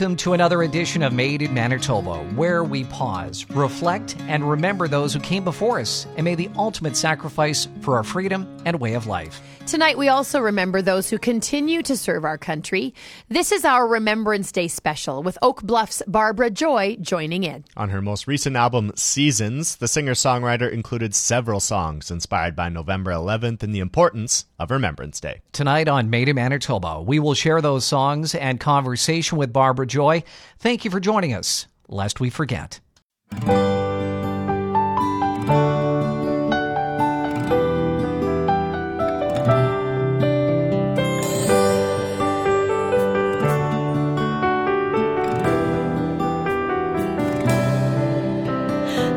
Welcome to another edition of Made in Manitoba, where we pause, reflect, and remember those who came before us and made the ultimate sacrifice for our freedom and way of life. Tonight, we also remember those who continue to serve our country. This is our Remembrance Day special with Oak Bluff's Barbara Joy joining in. On her most recent album, Seasons, the singer songwriter included several songs inspired by November 11th and the importance of Remembrance Day. Tonight on Made in Manitoba, we will share those songs and conversation with Barbara Joy. Thank you for joining us, lest we forget.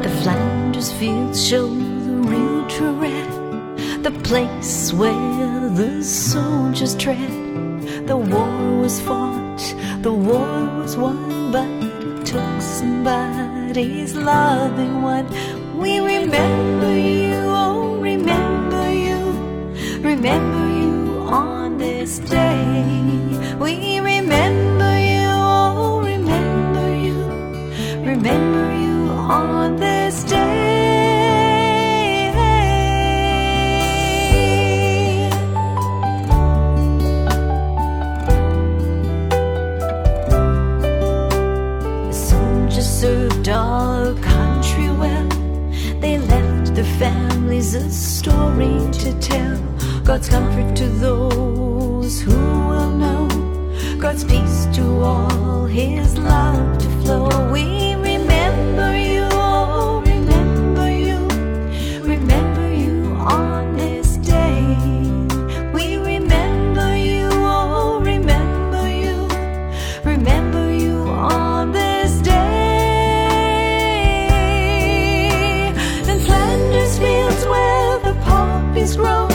The Flanders fields show the real red, the place where the soldiers tread. The war was fought, the war was won, but it took somebody's loving one. We remember you, oh, remember you, remember you on this day. We poppies grow.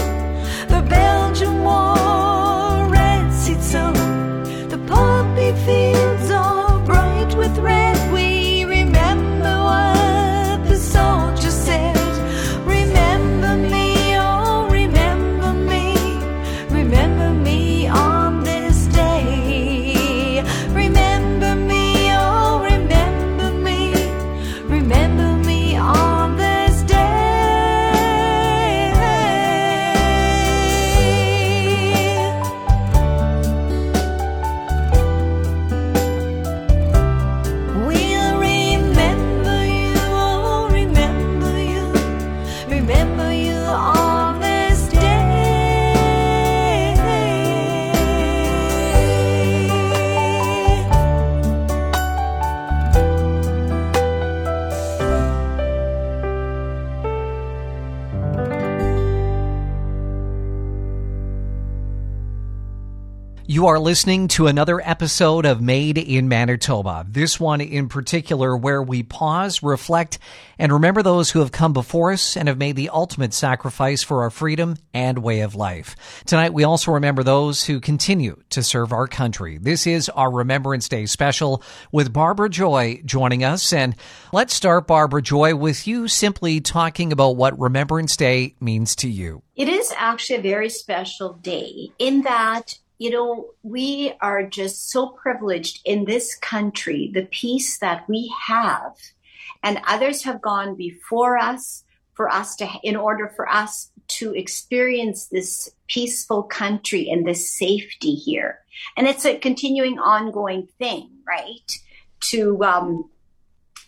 Are listening to another episode of Made in Manitoba. This one in particular, where we pause, reflect, and remember those who have come before us and have made the ultimate sacrifice for our freedom and way of life. Tonight, we also remember those who continue to serve our country. This is our Remembrance Day special with Barbara Joy joining us. And let's start, Barbara Joy, with you simply talking about what Remembrance Day means to you. It is actually a very special day in that you know, we are just so privileged in this country, the peace that we have, and others have gone before us for us to, in order for us to experience this peaceful country and this safety here. And it's a continuing, ongoing thing, right? To, um,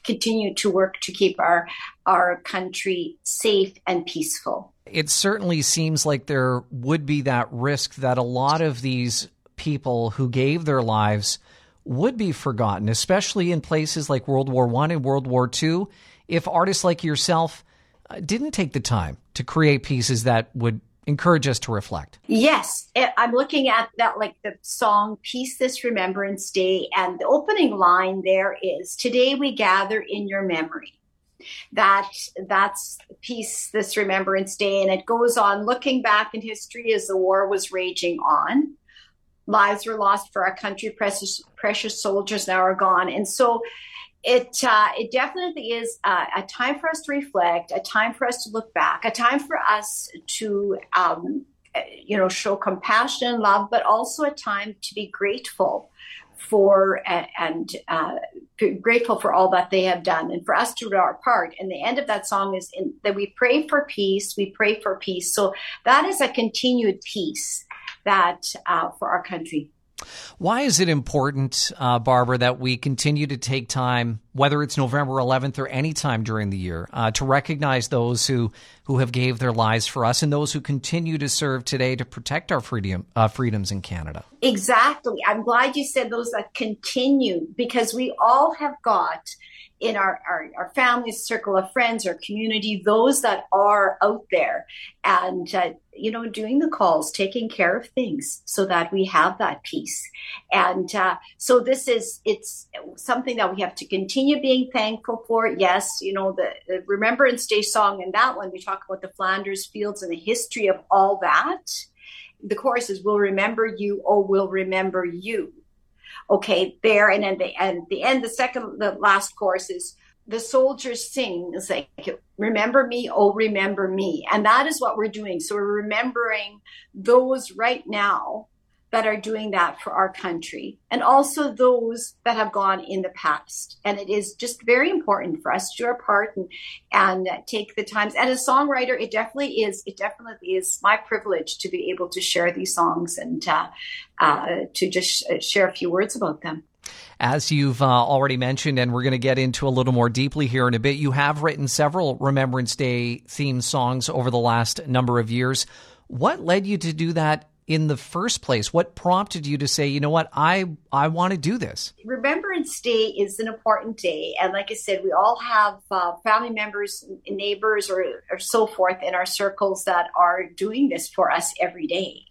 continue to work to keep our our country safe and peaceful it certainly seems like there would be that risk that a lot of these people who gave their lives would be forgotten, especially in places like World War One and World War Two, if artists like yourself uh, didn't take the time to create pieces that would encourage us to reflect. Yes, I'm looking at that like the song Peace This Remembrance Day and the opening line there is today we gather in your memory that that's peace this remembrance day and it goes on. Looking back in history as the war was raging on lives were lost for our country precious precious soldiers now are gone. And so it uh, it definitely is a time for us to reflect a time for us to look back a time for us to um, you know show compassion and love but also a time to be grateful for and uh, grateful for all that they have done and for us to do our part. And the end of that song is in, that we pray for peace. We pray for peace. So that is a continued peace that uh, for our country. Why is it important, uh, Barbara, that we continue to take time, whether it's November 11th or any time during the year, uh, to recognize those who, who have gave their lives for us and those who continue to serve today to protect our freedom, uh, freedoms in Canada? Exactly. I'm glad you said those that continue because we all have got in our, our, our family circle of friends, our community, those that are out there and, uh, you know, doing the calls, taking care of things so that we have that peace. And uh, so this is, it's something that we have to continue being thankful for. Yes, you know, the, the Remembrance Day song and that one, we talk about the Flanders Fields and the history of all that. The chorus is, we'll remember you, oh, we'll remember you okay, there. And then the, the end, the second, the last course is the soldiers sing. It's like, remember me, oh, remember me. And that is what we're doing. So we're remembering those right now that are doing that for our country and also those that have gone in the past. And it is just very important for us to do our part and, and take the times. And as a songwriter, it definitely is, it definitely is my privilege to be able to share these songs and uh, uh, to just share a few words about them. As you've uh, already mentioned, and we're going to get into a little more deeply here in a bit, you have written several Remembrance Day themed songs over the last number of years. What led you to do that in the first place? What prompted you to say, you know what, I I want to do this? Remembrance Day is an important day, and like I said, we all have uh, family members, neighbors, or, or so forth in our circles that are doing this for us every day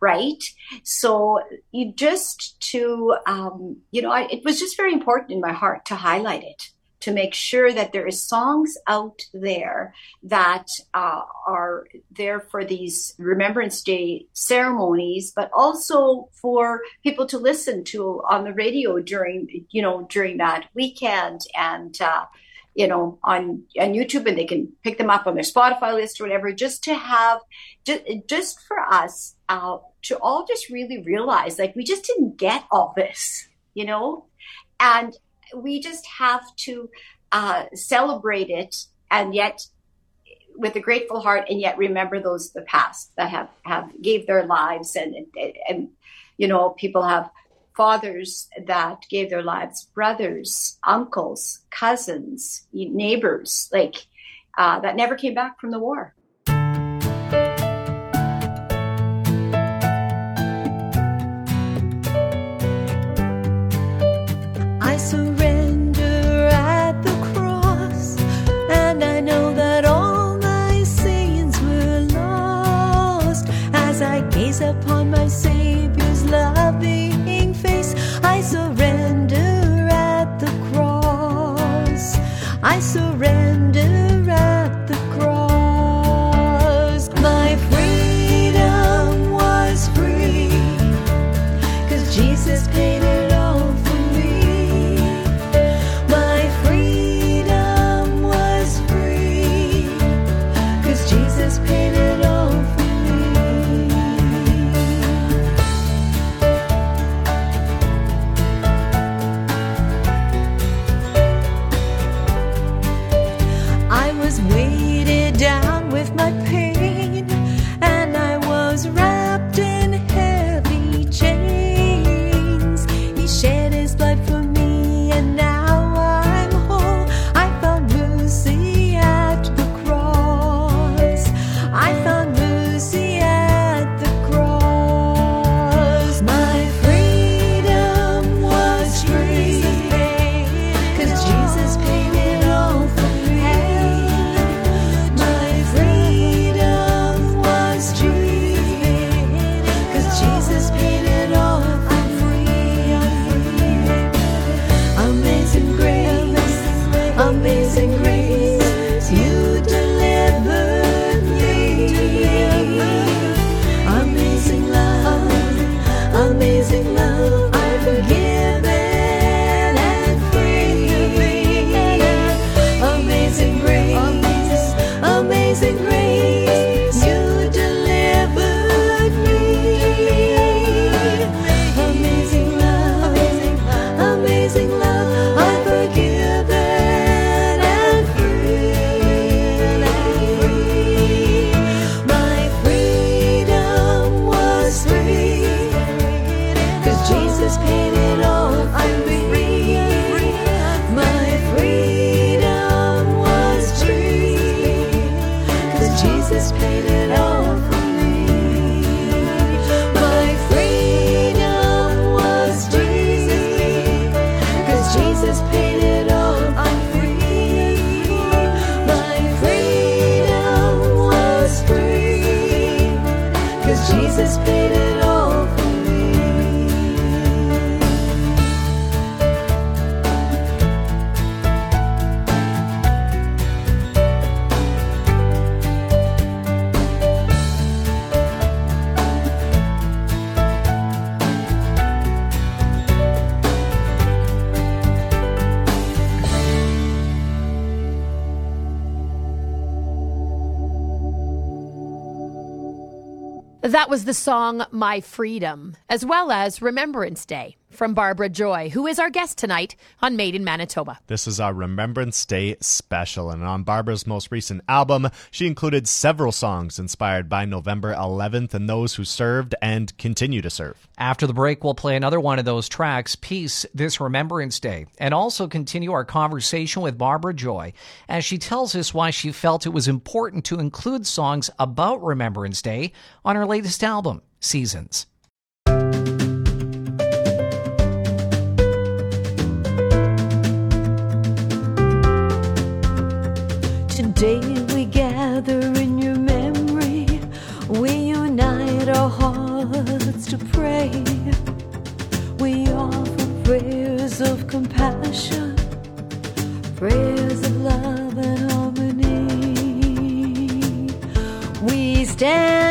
right? So you just to, um, you know, I, it was just very important in my heart to highlight it to make sure that there is songs out there that uh, are there for these Remembrance Day ceremonies, but also for people to listen to on the radio during, you know, during that weekend and, uh, you know, on, on YouTube and they can pick them up on their Spotify list or whatever, just to have, just, just for us, uh, to all just really realize like we just didn't get all this, you know, and we just have to uh, celebrate it and yet with a grateful heart and yet remember those the past that have have gave their lives and and, and you know people have fathers that gave their lives brothers uncles cousins neighbors like uh, that never came back from the war upon my Savior's loving face. I surrender at the cross. I surrender. love. I forgive. That was the song My Freedom, as well as Remembrance Day from Barbara Joy, who is our guest tonight on Made in Manitoba. This is our Remembrance Day special, and on Barbara's most recent album, she included several songs inspired by November 11th and those who served and continue to serve. After the break, we'll play another one of those tracks, Peace, this Remembrance Day, and also continue our conversation with Barbara Joy as she tells us why she felt it was important to include songs about Remembrance Day on her latest album, Seasons. Today we gather in your memory. We unite our hearts to pray. We offer prayers of compassion, prayers of love and harmony. We stand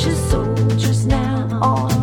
Precious soldiers now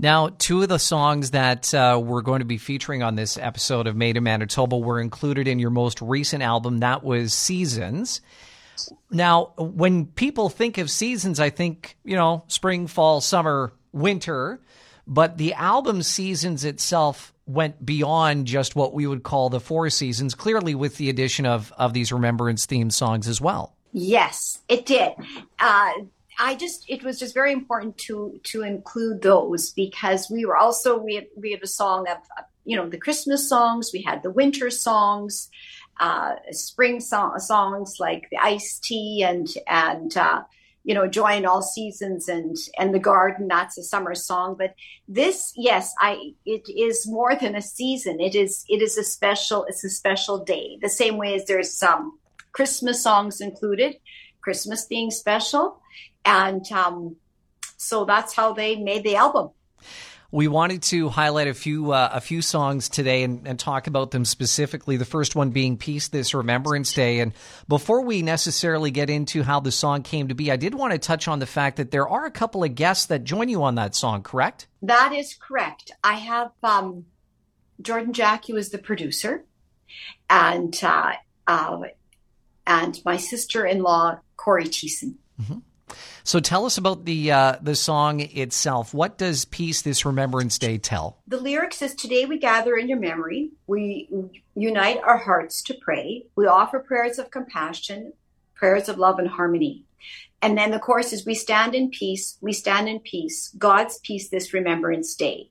Now, two of the songs that uh, we're going to be featuring on this episode of Made in Manitoba were included in your most recent album. That was Seasons. Now, when people think of seasons, I think, you know, spring, fall, summer, winter. But the album Seasons itself went beyond just what we would call the four seasons, clearly with the addition of, of these remembrance theme songs as well. Yes, it did. Uh, I just it was just very important to to include those because we were also we had, we had a song of you know the Christmas songs, we had the winter songs, uh, spring songs like the iced tea and and uh, you know joy in all seasons and and the garden that's a summer song. But this yes i it is more than a season. It is it is a special it's a special day. The same way as there's some christmas songs included christmas being special and um, so that's how they made the album we wanted to highlight a few uh, a few songs today and, and, talk about them specifically. The first one being "Peace This Remembrance Day." And before we necessarily get into how the song came to be, I did want to touch on the fact that there are a couple of guests that join you on that song. Correct? That is correct. I have um, Jordan Jack, who is the producer, and uh, uh, and my sister in law Corey Thiessen. Mm-hmm. So tell us about the uh, the song itself. What does "Peace This Remembrance Day" tell? The lyrics is today we gather in your memory. We unite our hearts to pray. We offer prayers of compassion, prayers of love and harmony. And then the chorus is we stand in peace, we stand in peace, God's peace this remembrance day.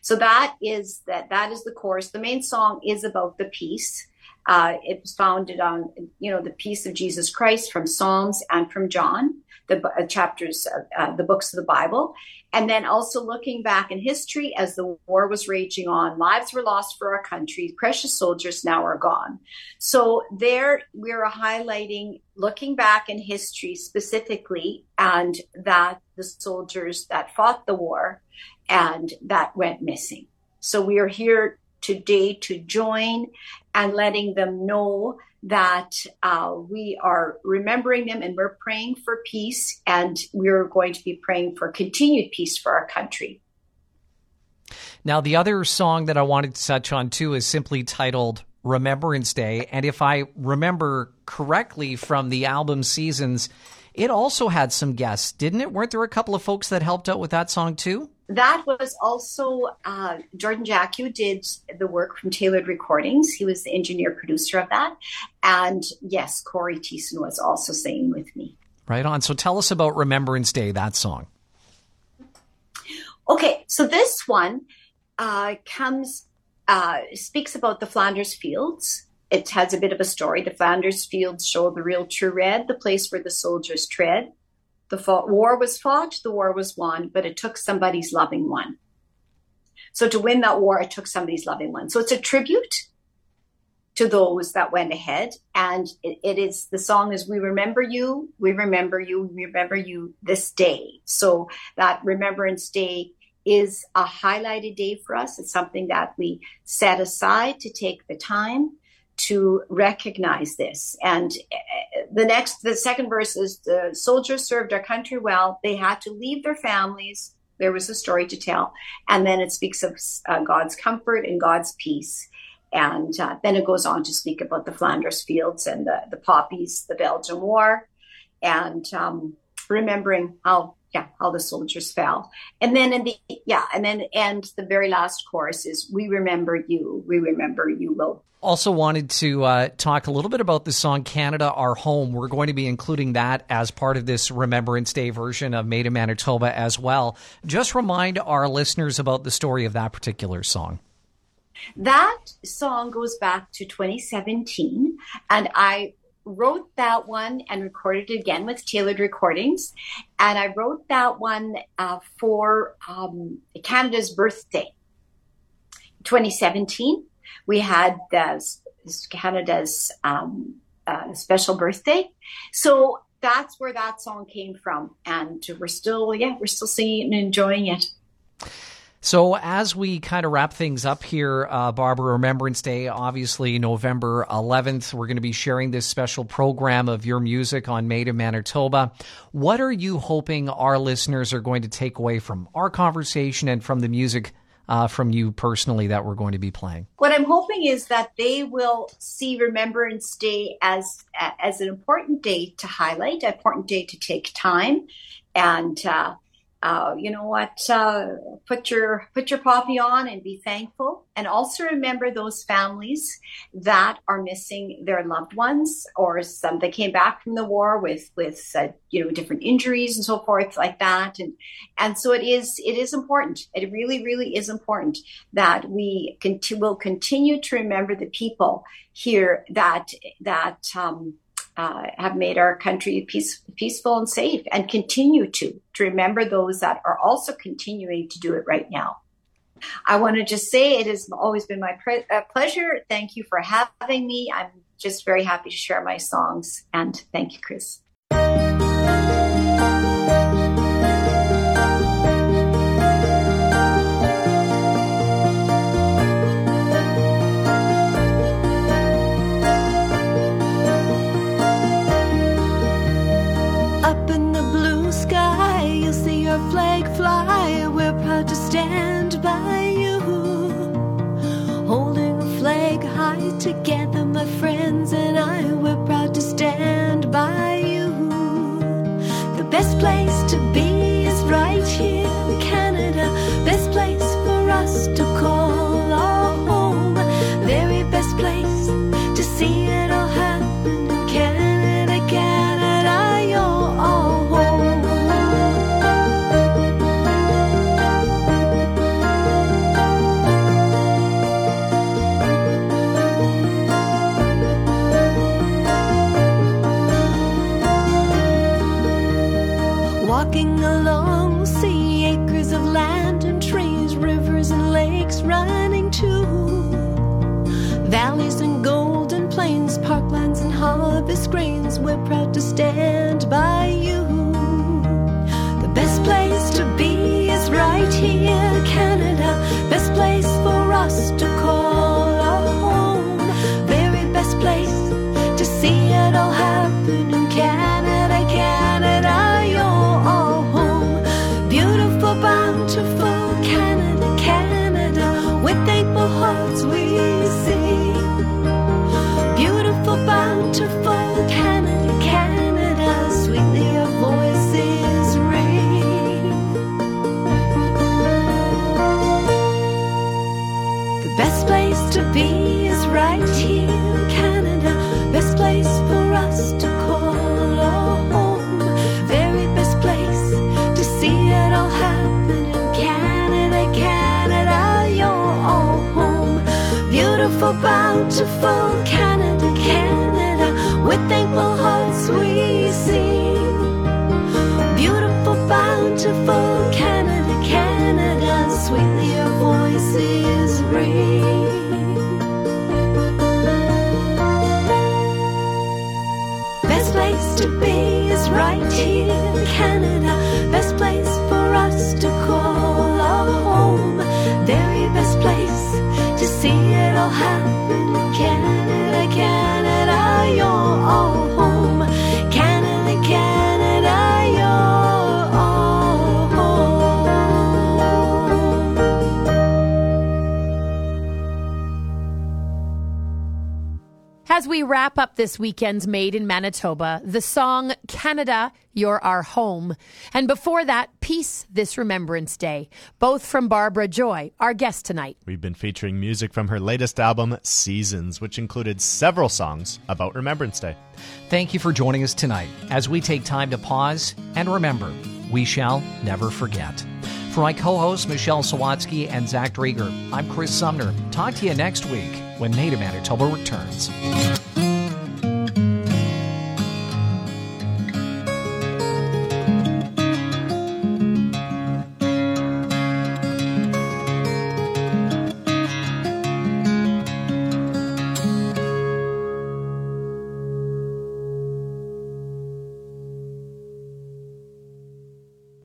So that is that that is the chorus. The main song is about the peace. Uh, it was founded on you know the peace of Jesus Christ from Psalms and from John the uh, chapters, uh, the books of the Bible. And then also looking back in history as the war was raging on, lives were lost for our country, precious soldiers now are gone. So there we're highlighting looking back in history specifically and that the soldiers that fought the war and that went missing. So we are here today to join and letting them know that uh, we are remembering them and we're praying for peace and we're going to be praying for continued peace for our country. Now, the other song that I wanted to touch on too is simply titled Remembrance Day. And if I remember correctly from the album Seasons, it also had some guests, didn't it? Weren't there a couple of folks that helped out with that song too? That was also uh, Jordan Jack, who did the work from Tailored Recordings. He was the engineer producer of that. And yes, Corey Thiessen was also singing with me. Right on. So tell us about Remembrance Day, that song. Okay, so this one uh, comes, uh, speaks about the Flanders Fields. It has a bit of a story. The Flanders Fields show the real true red, the place where the soldiers tread. The fought, war was fought, the war was won, but it took somebody's loving one. So to win that war, it took somebody's loving one. So it's a tribute to those that went ahead. And it, it is the song is We Remember You, We Remember You, We Remember You this day. So that Remembrance Day is a highlighted day for us. It's something that we set aside to take the time to recognize this. And uh, the next, the second verse is the soldiers served our country well. They had to leave their families. There was a story to tell. And then it speaks of uh, God's comfort and God's peace. And uh, then it goes on to speak about the Flanders fields and the, the poppies, the Belgian War, and um, remembering how yeah how the soldiers fell. And then in the yeah and then and the very last chorus is we remember you we remember you will. Also wanted to uh, talk a little bit about the song canada our home. We're going to be including that as part of this remembrance day version of made in manitoba as well. Just remind our listeners about the story of that particular song. That song goes back to 2017 and i wrote that one and recorded it again with Tailored Recordings. And I wrote that one uh, for um, Canada's birthday. 2017, we had Canada's um, uh, special birthday. So that's where that song came from. And we're still, yeah, we're still singing and enjoying it. So, as we kind of wrap things up here, uh, Barbara, Remembrance Day, obviously November 11th, we're going to be sharing this special program of your music on Made in Manitoba. What are you hoping our listeners are going to take away from our conversation and from the music uh, from you personally that we're going to be playing? What I'm hoping is that they will see Remembrance Day as as an important day to highlight, an important day to take time and. Uh, uh, you know what? Uh, put your put your poppy on and be thankful, and also remember those families that are missing their loved ones, or some that came back from the war with with uh, you know different injuries and so forth like that. And and so it is it is important. It really really is important that we cont- will continue to remember the people here that that. Um, uh, have made our country peace, peaceful and safe and continue to, to remember those that are also continuing to do it right now. I want to just say it has always been my pre- uh, pleasure. Thank you for having me. I'm just very happy to share my songs and thank you, Chris. Bountiful Canada, Canada. With thankful hearts we sing. Beautiful, bountiful wrap up this weekend's Made in Manitoba, the song Canada, You're Our Home. And before that, Peace This Remembrance Day, both from Barbara Joy, our guest tonight. We've been featuring music from her latest album, Seasons, which included several songs about Remembrance Day. Thank you for joining us tonight as we take time to pause and remember we shall never forget. For my co hosts, Michelle Sawatsky and Zach Driedger, I'm Chris Sumner. Talk to you next week when Made in Manitoba returns.